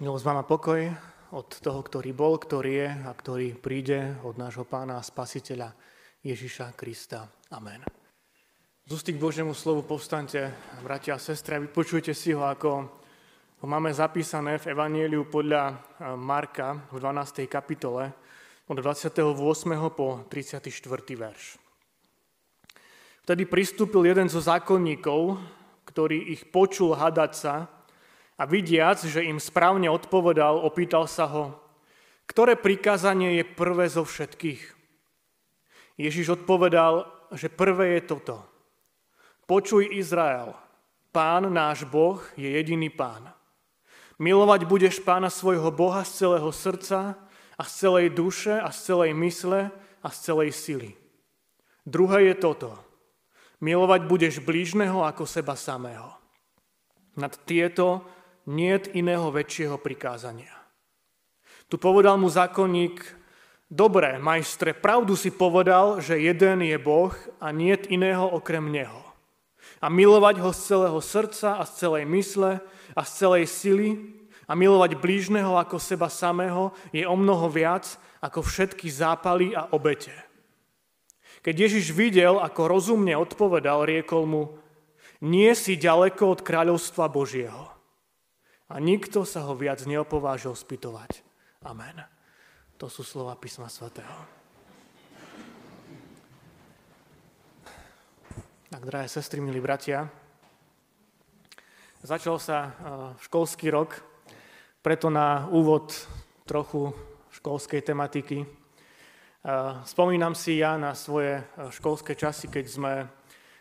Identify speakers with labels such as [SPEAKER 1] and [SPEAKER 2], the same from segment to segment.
[SPEAKER 1] Milosť vám a pokoj od toho, ktorý bol, ktorý je a ktorý príde od nášho pána a spasiteľa Ježiša Krista. Amen. Z k Božiemu slovu povstante, bratia a sestry, a vypočujte si ho, ako ho máme zapísané v Evanieliu podľa e, Marka v 12. kapitole od 28. po 34. verš. Vtedy pristúpil jeden zo zákonníkov, ktorý ich počul hadať sa a vidiac, že im správne odpovedal, opýtal sa ho, ktoré prikázanie je prvé zo všetkých? Ježiš odpovedal, že prvé je toto. Počuj Izrael, pán náš Boh je jediný pán. Milovať budeš pána svojho Boha z celého srdca a z celej duše a z celej mysle a z celej sily. Druhé je toto. Milovať budeš blížneho ako seba samého. Nad tieto niet iného väčšieho prikázania. Tu povedal mu zákonník, dobre, majstre, pravdu si povedal, že jeden je Boh a niet iného okrem Neho. A milovať ho z celého srdca a z celej mysle a z celej sily a milovať blížneho ako seba samého je o mnoho viac ako všetky zápaly a obete. Keď Ježiš videl, ako rozumne odpovedal, riekol mu, nie si ďaleko od kráľovstva Božieho a nikto sa ho viac neopovážil spýtovať. Amen. To sú slova písma svätého. Tak, drahé sestry, milí bratia, začal sa eh, školský rok, preto na úvod trochu školskej tematiky. Eh, spomínam si ja na svoje eh, školské časy, keď sme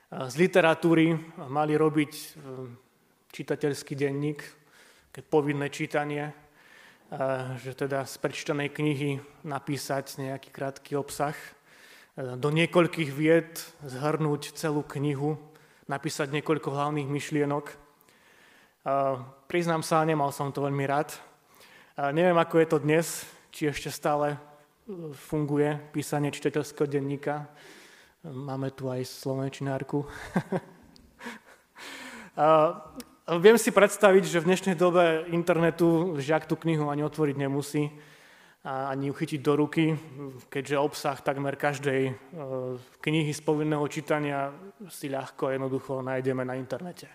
[SPEAKER 1] z literatúry mali robiť čitateľský denník, keď povinné čítanie, že teda z prečítanej knihy napísať nejaký krátky obsah, do niekoľkých vied zhrnúť celú knihu, napísať niekoľko hlavných myšlienok. Priznám sa, nemal som to veľmi rád. Neviem, ako je to dnes, či ešte stále e, funguje písanie čitateľského denníka. Máme tu aj slovenčinárku. Viem si predstaviť, že v dnešnej dobe internetu žiak tú knihu ani otvoriť nemusí, ani ju chytiť do ruky, keďže obsah takmer každej e, knihy z povinného čítania si ľahko a jednoducho nájdeme na internete.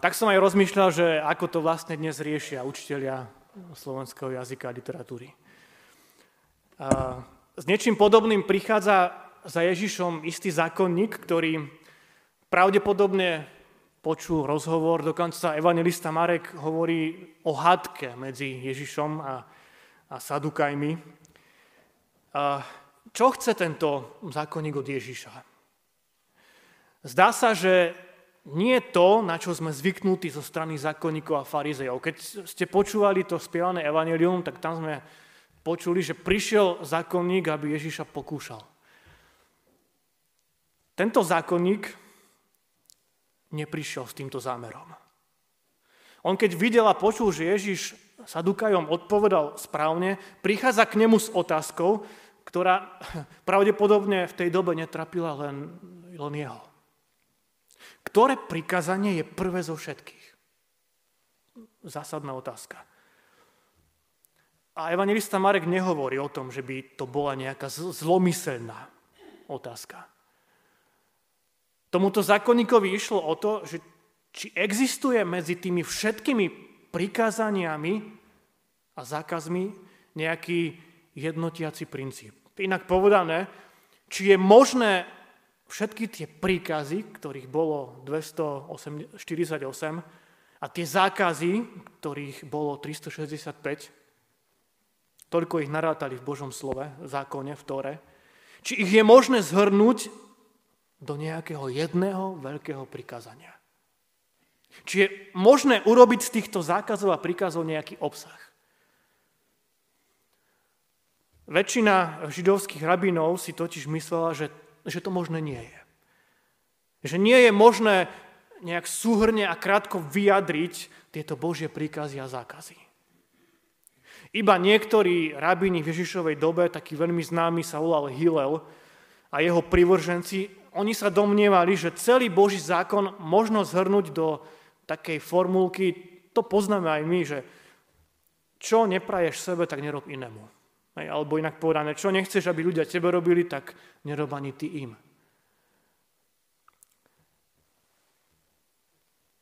[SPEAKER 1] Tak som aj rozmýšľal, že ako to vlastne dnes riešia učiteľia slovenského jazyka a literatúry. A s niečím podobným prichádza za Ježišom istý zákonník, ktorý pravdepodobne počul rozhovor, dokonca evangelista Marek hovorí o hádke medzi Ježišom a, a Sadukajmi. A čo chce tento zákonník od Ježiša? Zdá sa, že nie to, na čo sme zvyknutí zo strany zákonníkov a farizejov. Keď ste počúvali to spievané evanelium, tak tam sme počuli, že prišiel zákonník, aby Ježiša pokúšal. Tento zákonník neprišiel s týmto zámerom. On keď videl a počul, že Ježiš Sadukajom odpovedal správne, prichádza k nemu s otázkou, ktorá pravdepodobne v tej dobe netrapila len, len jeho. Ktoré prikázanie je prvé zo všetkých? Zásadná otázka. A evangelista Marek nehovorí o tom, že by to bola nejaká zlomyselná otázka. Tomuto zákonníkovi išlo o to, že či existuje medzi tými všetkými prikázaniami a zákazmi nejaký jednotiaci princíp. Inak povedané, či je možné všetky tie príkazy, ktorých bolo 248 a tie zákazy, ktorých bolo 365, toľko ich narátali v Božom slove, zákone, v Tore, či ich je možné zhrnúť do nejakého jedného veľkého prikázania. Či je možné urobiť z týchto zákazov a príkazov nejaký obsah. Väčšina židovských rabinov si totiž myslela, že, že to možné nie je. Že nie je možné nejak súhrne a krátko vyjadriť tieto Božie príkazy a zákazy. Iba niektorí rabíni v Ježišovej dobe, taký veľmi známy sa volal Hillel a jeho privrženci, oni sa domnievali, že celý Boží zákon možno zhrnúť do takej formulky, to poznáme aj my, že čo nepraješ sebe, tak nerob inému. Hej, alebo inak povedané, čo nechceš, aby ľudia tebe robili, tak nerob ani ty im.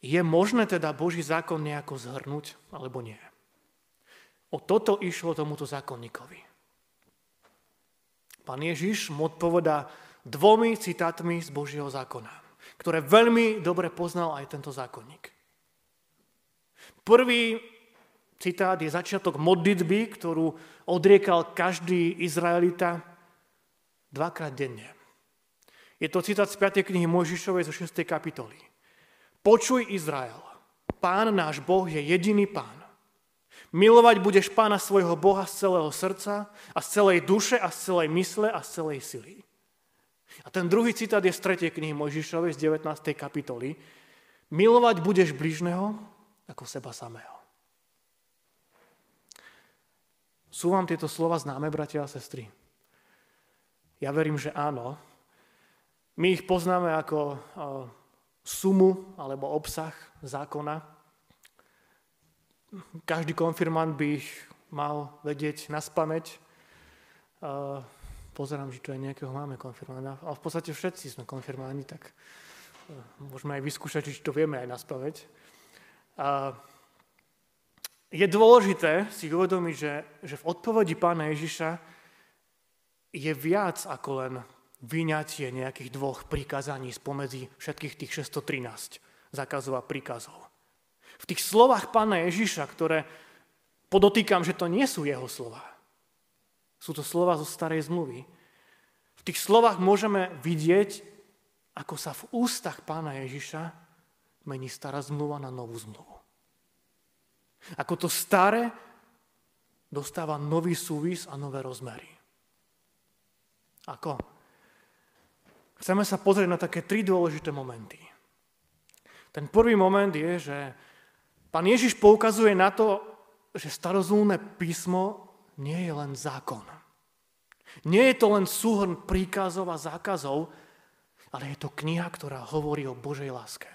[SPEAKER 1] Je možné teda Boží zákon nejako zhrnúť, alebo nie? O toto išlo tomuto zákonníkovi. Pán Ježiš mu odpovedá dvomi citátmi z Božieho zákona, ktoré veľmi dobre poznal aj tento zákonník. Prvý citát je začiatok modlitby, ktorú odriekal každý Izraelita dvakrát denne. Je to citát z 5. knihy Mojžišovej zo 6. kapitoly. Počuj Izrael, pán náš Boh je jediný pán. Milovať budeš pána svojho Boha z celého srdca a z celej duše a z celej mysle a z celej sily. A ten druhý citát je z 3. knihy Mojžišovej z 19. kapitoly. Milovať budeš bližného ako seba samého. Sú vám tieto slova známe, bratia a sestry? Ja verím, že áno. My ich poznáme ako sumu alebo obsah zákona. Každý konfirmant by ich mal vedieť na spameť. Pozerám, že tu aj nejakého máme konfirmanta. Ale v podstate všetci sme konfirmáni, tak e, môžeme aj vyskúšať, či to vieme aj na spameť. Je dôležité si uvedomiť, že, že v odpovedi pána Ježiša je viac ako len vyňatie nejakých dvoch prikázaní spomedzi všetkých tých 613 zákazov a príkazov. V tých slovách pána Ježiša, ktoré podotýkam, že to nie sú jeho slova, sú to slova zo starej zmluvy. V tých slovách môžeme vidieť, ako sa v ústach pána Ježiša mení stará zmluva na novú zmluvu. Ako to staré dostáva nový súvis a nové rozmery. Ako? Chceme sa pozrieť na také tri dôležité momenty. Ten prvý moment je, že pán Ježiš poukazuje na to, že starozumné písmo nie je len zákon. Nie je to len súhrn príkazov a zákazov, ale je to kniha, ktorá hovorí o Božej láske.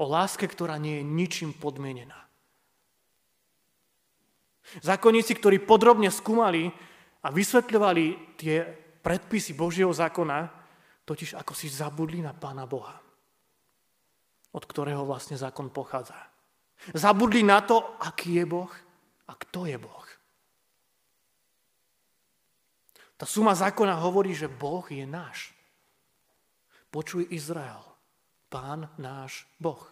[SPEAKER 1] O láske, ktorá nie je ničím podmienená. Zákonníci, ktorí podrobne skúmali a vysvetľovali tie predpisy Božieho zákona, totiž ako si zabudli na Pána Boha, od ktorého vlastne zákon pochádza. Zabudli na to, aký je Boh a kto je Boh. Tá suma zákona hovorí, že Boh je náš. Počuj Izrael, pán náš Boh.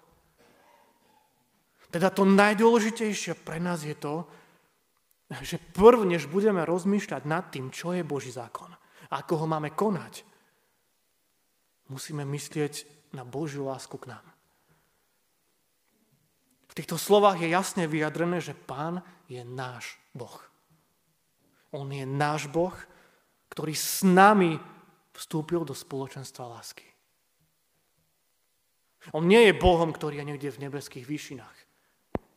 [SPEAKER 1] Teda to najdôležitejšie pre nás je to, že prv, než budeme rozmýšľať nad tým, čo je Boží zákon, ako ho máme konať, musíme myslieť na Božiu lásku k nám. V týchto slovách je jasne vyjadrené, že Pán je náš Boh. On je náš Boh, ktorý s nami vstúpil do spoločenstva lásky. On nie je Bohom, ktorý je niekde v nebeských výšinách,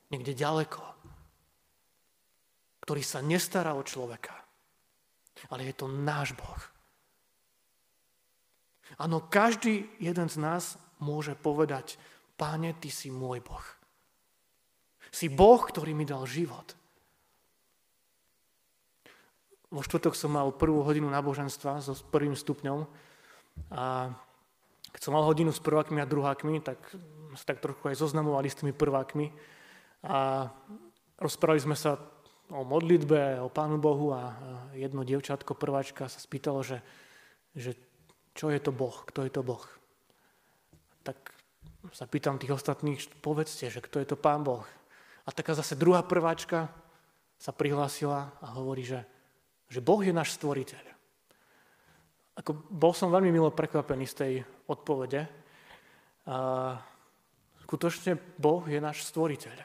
[SPEAKER 1] niekde ďaleko, ktorý sa nestará o človeka, ale je to náš Boh. Áno, každý jeden z nás môže povedať, páne, ty si môj Boh. Si Boh, ktorý mi dal život. Vo štvrtok som mal prvú hodinu náboženstva so prvým stupňom a keď som mal hodinu s prvákmi a druhákmi, tak sa tak trochu aj zoznamovali s tými prvákmi a rozprávali sme sa o modlitbe, o Pánu Bohu a jedno dievčatko, prváčka, sa spýtalo, že, že čo je to Boh, kto je to Boh. Tak sa pýtam tých ostatných, povedzte, že kto je to Pán Boh. A taká zase druhá prváčka sa prihlásila a hovorí, že, že Boh je náš stvoriteľ. Ako, bol som veľmi milo prekvapený z tej odpovede. A skutočne Boh je náš stvoriteľ.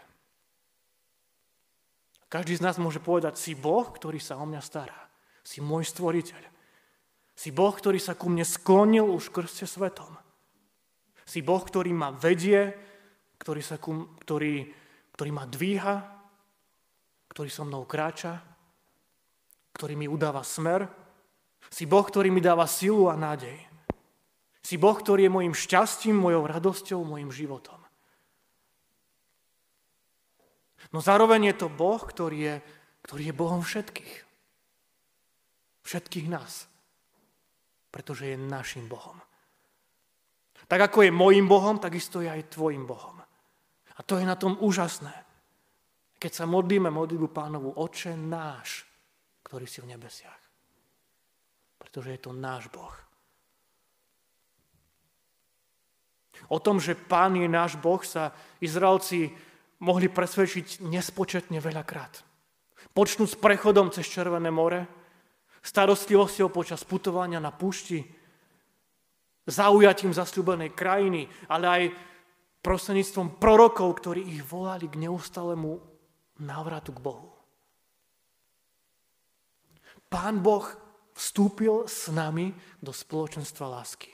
[SPEAKER 1] Každý z nás môže povedať, si Boh, ktorý sa o mňa stará. Si môj stvoriteľ. Si Boh, ktorý sa ku mne sklonil už krste svetom. Si Boh, ktorý ma vedie, ktorý, sa ku, ktorý, ktorý ma dvíha, ktorý so mnou kráča, ktorý mi udáva smer. Si Boh, ktorý mi dáva silu a nádej. Si Boh, ktorý je mojim šťastím, mojou radosťou, mojim životom. No zároveň je to Boh, ktorý je, ktorý je Bohom všetkých. Všetkých nás. Pretože je našim Bohom. Tak ako je môjim Bohom, takisto je aj tvojim Bohom. A to je na tom úžasné. Keď sa modlíme modlitbu pánovu, Oče náš, ktorý si v nebesiach. Pretože je to náš Boh. O tom, že Pán je náš Boh, sa Izraelci mohli presvedčiť nespočetne veľakrát. Počnúť s prechodom cez Červené more, starostlivosťou počas putovania na púšti, zaujatím zasľúbenej krajiny, ale aj prostredníctvom prorokov, ktorí ich volali k neustálému návratu k Bohu. Pán Boh vstúpil s nami do spoločenstva lásky.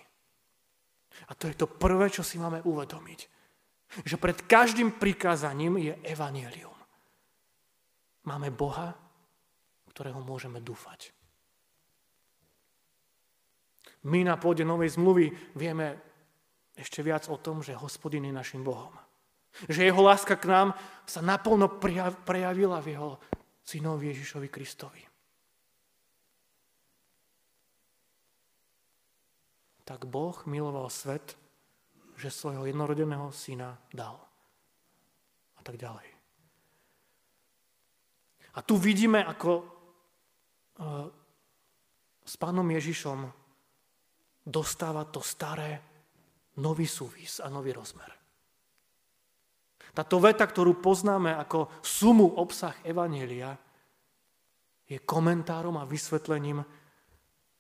[SPEAKER 1] A to je to prvé, čo si máme uvedomiť. Že pred každým prikázaním je evanielium. Máme Boha, ktorého môžeme dúfať. My na pôde Novej zmluvy vieme ešte viac o tom, že hospodin je našim Bohom. Že jeho láska k nám sa naplno prejavila v jeho synovi Ježišovi Kristovi. Tak Boh miloval svet, že svojho jednorodeného syna dal. A tak ďalej. A tu vidíme, ako e, s pánom Ježišom dostáva to staré nový súvis a nový rozmer. Táto veta, ktorú poznáme ako sumu obsah Evanielia, je komentárom a vysvetlením,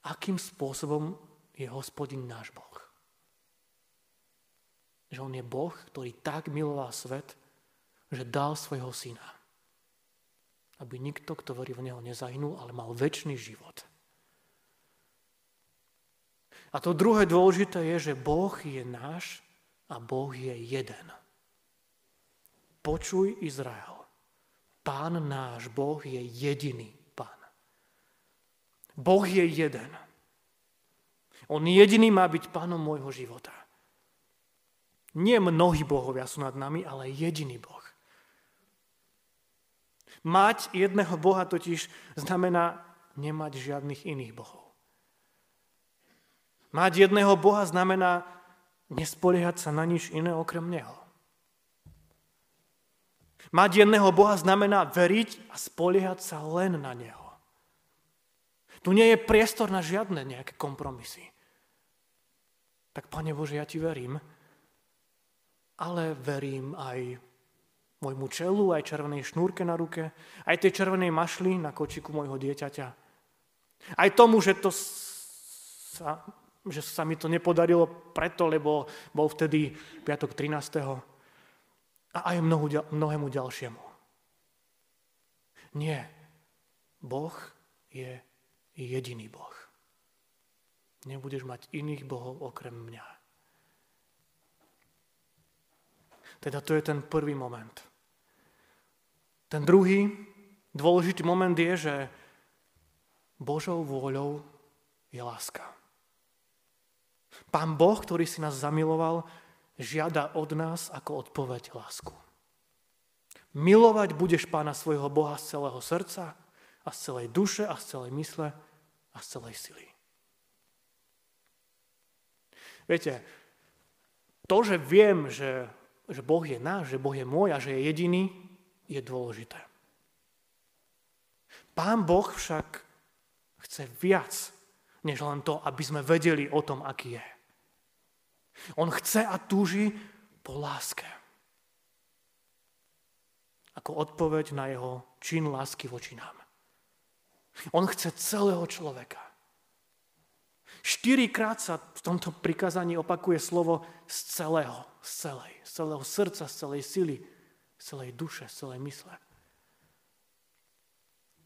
[SPEAKER 1] akým spôsobom je hospodin náš Boh. Že on je Boh, ktorý tak miloval svet, že dal svojho syna. Aby nikto, kto verí v Neho, nezahynul, ale mal väčší život. A to druhé dôležité je, že Boh je náš a Boh je jeden. Počuj Izrael. Pán náš Boh je jediný pán. Boh je jeden. On jediný má byť pánom môjho života. Nie mnohí bohovia sú nad nami, ale jediný Boh. Mať jedného Boha totiž znamená nemať žiadnych iných bohov. Mať jedného Boha znamená nespoliehať sa na nič iné okrem Neho. Mať jedného Boha znamená veriť a spoliehať sa len na Neho. Tu nie je priestor na žiadne nejaké kompromisy. Tak, Pane Bože, ja Ti verím, ale verím aj môjmu čelu, aj červenej šnúrke na ruke, aj tej červenej mašli na kočiku môjho dieťaťa. Aj tomu, že, to sa, že sa mi to nepodarilo preto, lebo bol vtedy piatok 13. A aj mnohu, mnohému ďalšiemu. Nie. Boh je jediný Boh. Nebudeš mať iných bohov okrem mňa. Teda to je ten prvý moment. Ten druhý dôležitý moment je, že Božou vôľou je láska. Pán Boh, ktorý si nás zamiloval, žiada od nás ako odpoveď lásku. Milovať budeš pána svojho Boha z celého srdca a z celej duše a z celej mysle a z celej sily. Viete, to, že viem, že, že Boh je náš, že Boh je môj a že je jediný, je dôležité. Pán Boh však chce viac, než len to, aby sme vedeli o tom, aký je. On chce a túži po láske. Ako odpoveď na jeho čin lásky voči nám. On chce celého človeka. Štyrikrát sa v tomto prikázaní opakuje slovo z celého, z celej, z celého srdca, z celej sily, z celej duše, z celej mysle.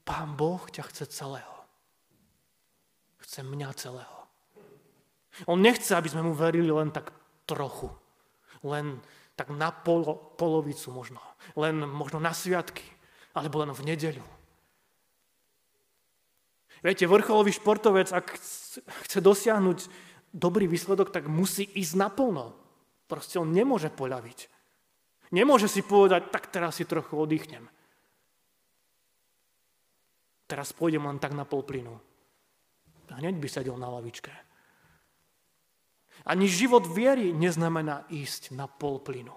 [SPEAKER 1] Pán Boh ťa chce celého. Chce mňa celého. On nechce, aby sme mu verili len tak trochu. Len tak na polo, polovicu možno. Len možno na sviatky. Alebo len v nedeľu. Viete, vrcholový športovec, ak chce dosiahnuť dobrý výsledok, tak musí ísť naplno. Proste on nemôže poľaviť. Nemôže si povedať, tak teraz si trochu oddychnem. Teraz pôjdem len tak na pol plynu. Hneď by sedel na lavičke. Ani život viery neznamená ísť na pol plynu.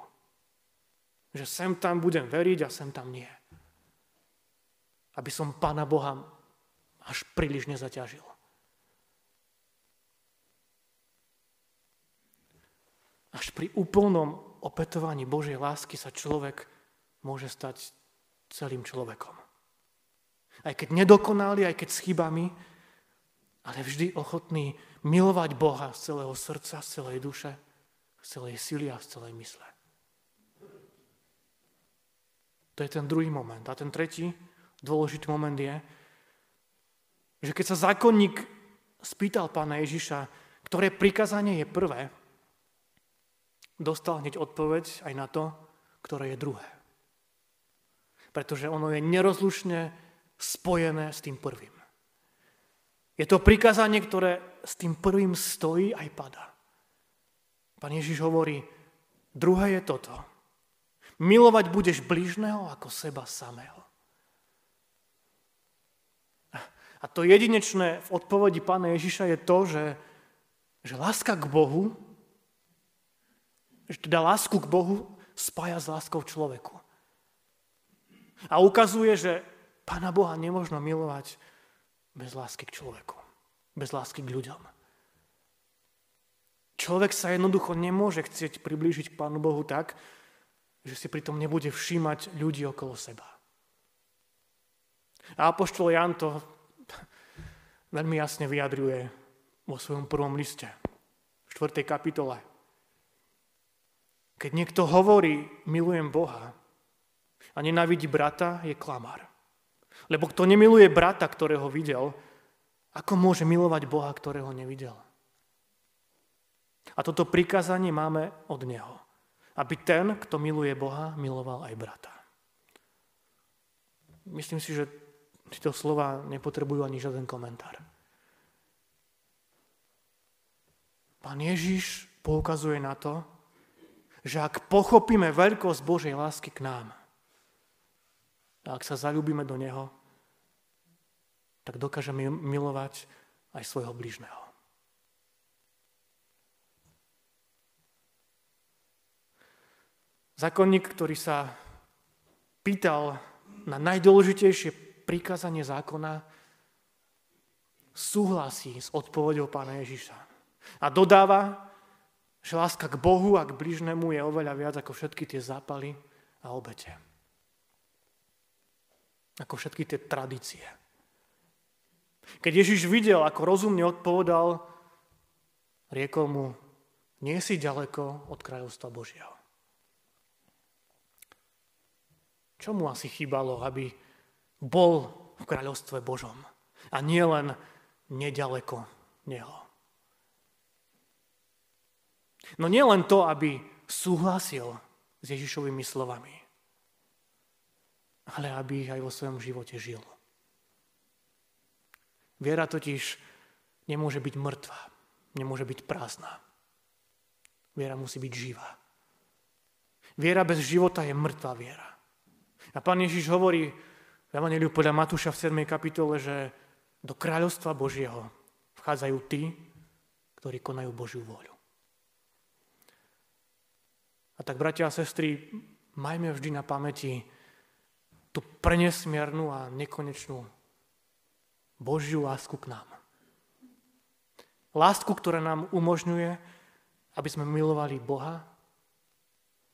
[SPEAKER 1] Že sem tam budem veriť a sem tam nie. Aby som Pána Boha až príliš nezaťažil. Až pri úplnom opetovaní Božej lásky sa človek môže stať celým človekom. Aj keď nedokonali, aj keď s chybami, ale vždy ochotný milovať Boha z celého srdca, z celej duše, z celej sily a z celej mysle. To je ten druhý moment. A ten tretí dôležitý moment je, že keď sa zákonník spýtal pána Ježiša, ktoré prikázanie je prvé, dostal hneď odpoveď aj na to, ktoré je druhé. Pretože ono je nerozlučne spojené s tým prvým. Je to prikázanie, ktoré s tým prvým stojí aj pada. Pán Ježiš hovorí, druhé je toto. Milovať budeš bližného ako seba samého. A to jedinečné v odpovedi pána Ježiša je to, že, že láska k Bohu že teda lásku k Bohu spája s láskou človeku. A ukazuje, že Pána Boha nemôžno milovať bez lásky k človeku, bez lásky k ľuďom. Človek sa jednoducho nemôže chcieť priblížiť k Pánu Bohu tak, že si pritom nebude všímať ľudí okolo seba. A Apoštol Jan to veľmi jasne vyjadruje vo svojom prvom liste, v 4. kapitole. Keď niekto hovorí, milujem Boha a nenávidí brata, je klamár. Lebo kto nemiluje brata, ktorého videl, ako môže milovať Boha, ktorého nevidel? A toto prikázanie máme od Neho. Aby ten, kto miluje Boha, miloval aj brata. Myslím si, že tieto slova nepotrebujú ani žiaden komentár. Pán Ježiš poukazuje na to, že ak pochopíme veľkosť Božej lásky k nám, a ak sa zalúbime do Neho, tak dokážeme milovať aj svojho bližného. Zákonník, ktorý sa pýtal na najdôležitejšie prikázanie zákona, súhlasí s odpovedou pána Ježiša. A dodáva, že láska k Bohu a k bližnému je oveľa viac ako všetky tie zápaly a obete. Ako všetky tie tradície. Keď Ježiš videl, ako rozumne odpovedal, riekol mu, nie si ďaleko od kráľovstva Božieho. Čo mu asi chýbalo, aby bol v kráľovstve Božom a nie len nedaleko neho? No nie len to, aby súhlasil s Ježišovými slovami, ale aby ich aj vo svojom živote žil. Viera totiž nemôže byť mŕtva, nemôže byť prázdna. Viera musí byť živá. Viera bez života je mŕtva viera. A pán Ježiš hovorí v Evangeliu podľa Matúša v 7. kapitole, že do kráľovstva Božieho vchádzajú tí, ktorí konajú Božiu vôľu. A tak, bratia a sestry, majme vždy na pamäti tú prenesmiernu a nekonečnú Božiu lásku k nám. Lásku, ktorá nám umožňuje, aby sme milovali Boha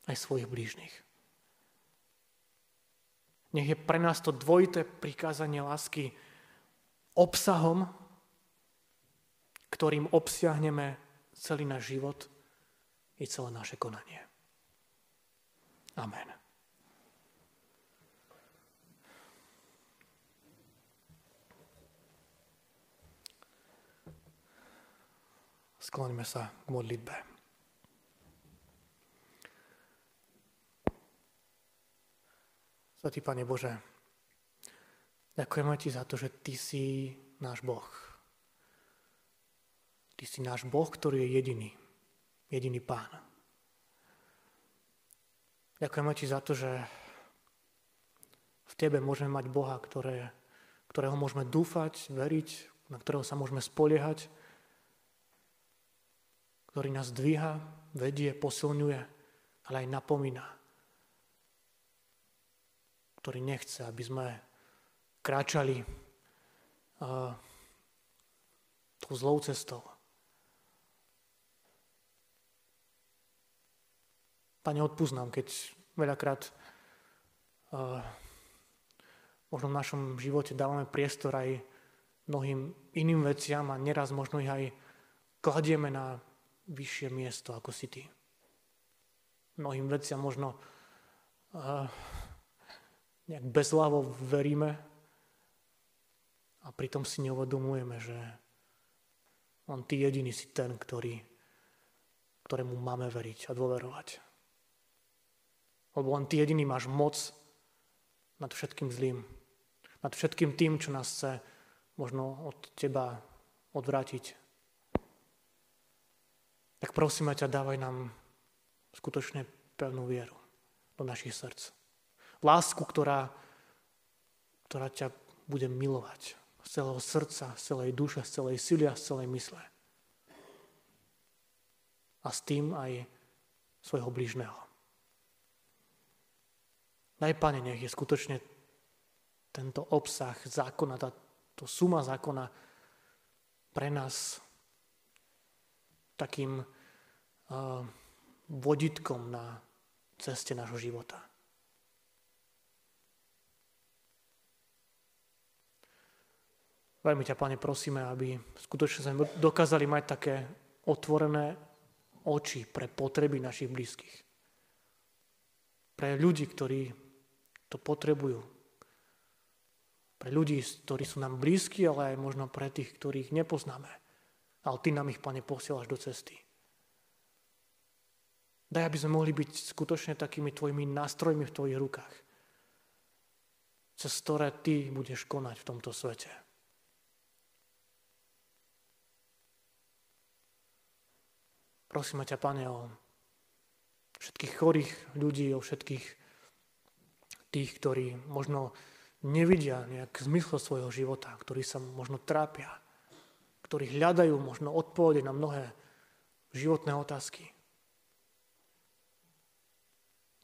[SPEAKER 1] aj svojich blížnych. Nech je pre nás to dvojité prikázanie lásky obsahom, ktorým obsiahneme celý náš život i celé naše konanie. Amen. Skloňme sa k modlitbe. Svetý Pane Bože, ďakujeme Ti za to, že Ty si náš Boh. Ty si náš Boh, ktorý je jediný, jediný Pán. Ďakujeme Ti za to, že v Tebe môžeme mať Boha, ktoré, ktorého môžeme dúfať, veriť, na ktorého sa môžeme spoliehať, ktorý nás dvíha, vedie, posilňuje, ale aj napomína. Ktorý nechce, aby sme kráčali uh, tou zlou cestou. Pane, odpúznam, keď veľakrát uh, možno v našom živote dávame priestor aj mnohým iným veciam a neraz možno ich aj kladieme na vyššie miesto, ako si ty. Mnohým veciam možno uh, nejak bezlávo veríme a pritom si neuvedomujeme, že len ty jediný si ten, ktorý, ktorému máme veriť a dôverovať. Lebo len ty jediný máš moc nad všetkým zlým. Nad všetkým tým, čo nás chce možno od teba odvrátiť. Tak prosíme ťa, dávaj nám skutočne pevnú vieru do našich srdc. Lásku, ktorá, ktorá ťa bude milovať z celého srdca, z celej duše, z celej sily a z celej mysle. A s tým aj svojho blížneho. Daj, Pane, nech je skutočne tento obsah zákona, táto suma zákona pre nás takým uh, voditkom na ceste nášho života. Veľmi ťa, Pane, prosíme, aby skutočne sme dokázali mať také otvorené oči pre potreby našich blízkych. Pre ľudí, ktorí to potrebujú. Pre ľudí, ktorí sú nám blízki, ale aj možno pre tých, ktorých nepoznáme. Ale Ty nám ich, Pane, posielaš do cesty. Daj, aby sme mohli byť skutočne takými Tvojimi nástrojmi v Tvojich rukách, cez ktoré Ty budeš konať v tomto svete. Prosíme ťa, Pane, o všetkých chorých ľudí, o všetkých tých, ktorí možno nevidia nejak zmysel svojho života, ktorí sa možno trápia, ktorí hľadajú možno odpovede na mnohé životné otázky.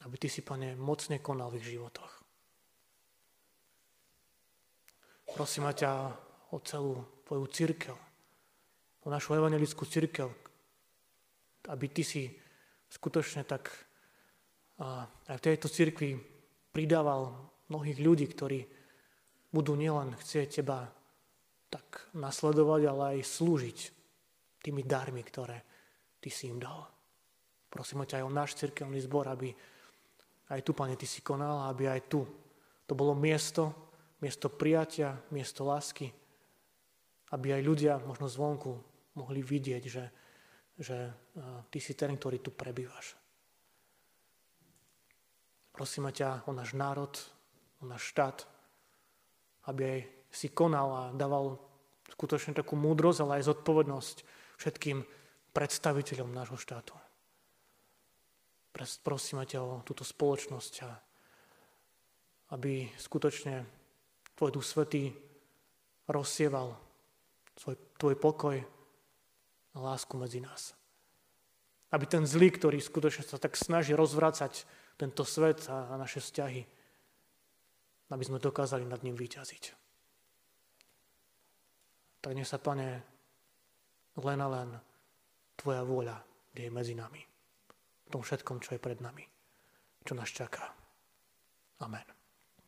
[SPEAKER 1] Aby Ty si, Pane, mocne konal v ich životoch. Prosím ťa o celú Tvoju církev, o našu evangelickú církev, aby Ty si skutočne tak aj v tejto církvi pridával mnohých ľudí, ktorí budú nielen chcieť teba tak nasledovať, ale aj slúžiť tými darmi, ktoré ty si im dal. Prosím ťa aj o náš cirkevný zbor, aby aj tu, Pane, ty si konal, aby aj tu to bolo miesto, miesto prijatia, miesto lásky, aby aj ľudia možno zvonku mohli vidieť, že, že ty si ten, ktorý tu prebývaš. Prosíme ťa o náš národ, o náš štát, aby si konal a dával skutočne takú múdrosť, ale aj zodpovednosť všetkým predstaviteľom nášho štátu. Prosíme ťa o túto spoločnosť a aby skutočne Tvoj Duch Svetý rozsieval svoj, Tvoj pokoj a lásku medzi nás. Aby ten zlý, ktorý skutočne sa tak snaží rozvracať tento svet a naše vzťahy, aby sme dokázali nad ním vyťaziť. Tak nech sa, Pane, len a len Tvoja vôľa je medzi nami. V tom všetkom, čo je pred nami, čo nás čaká. Amen.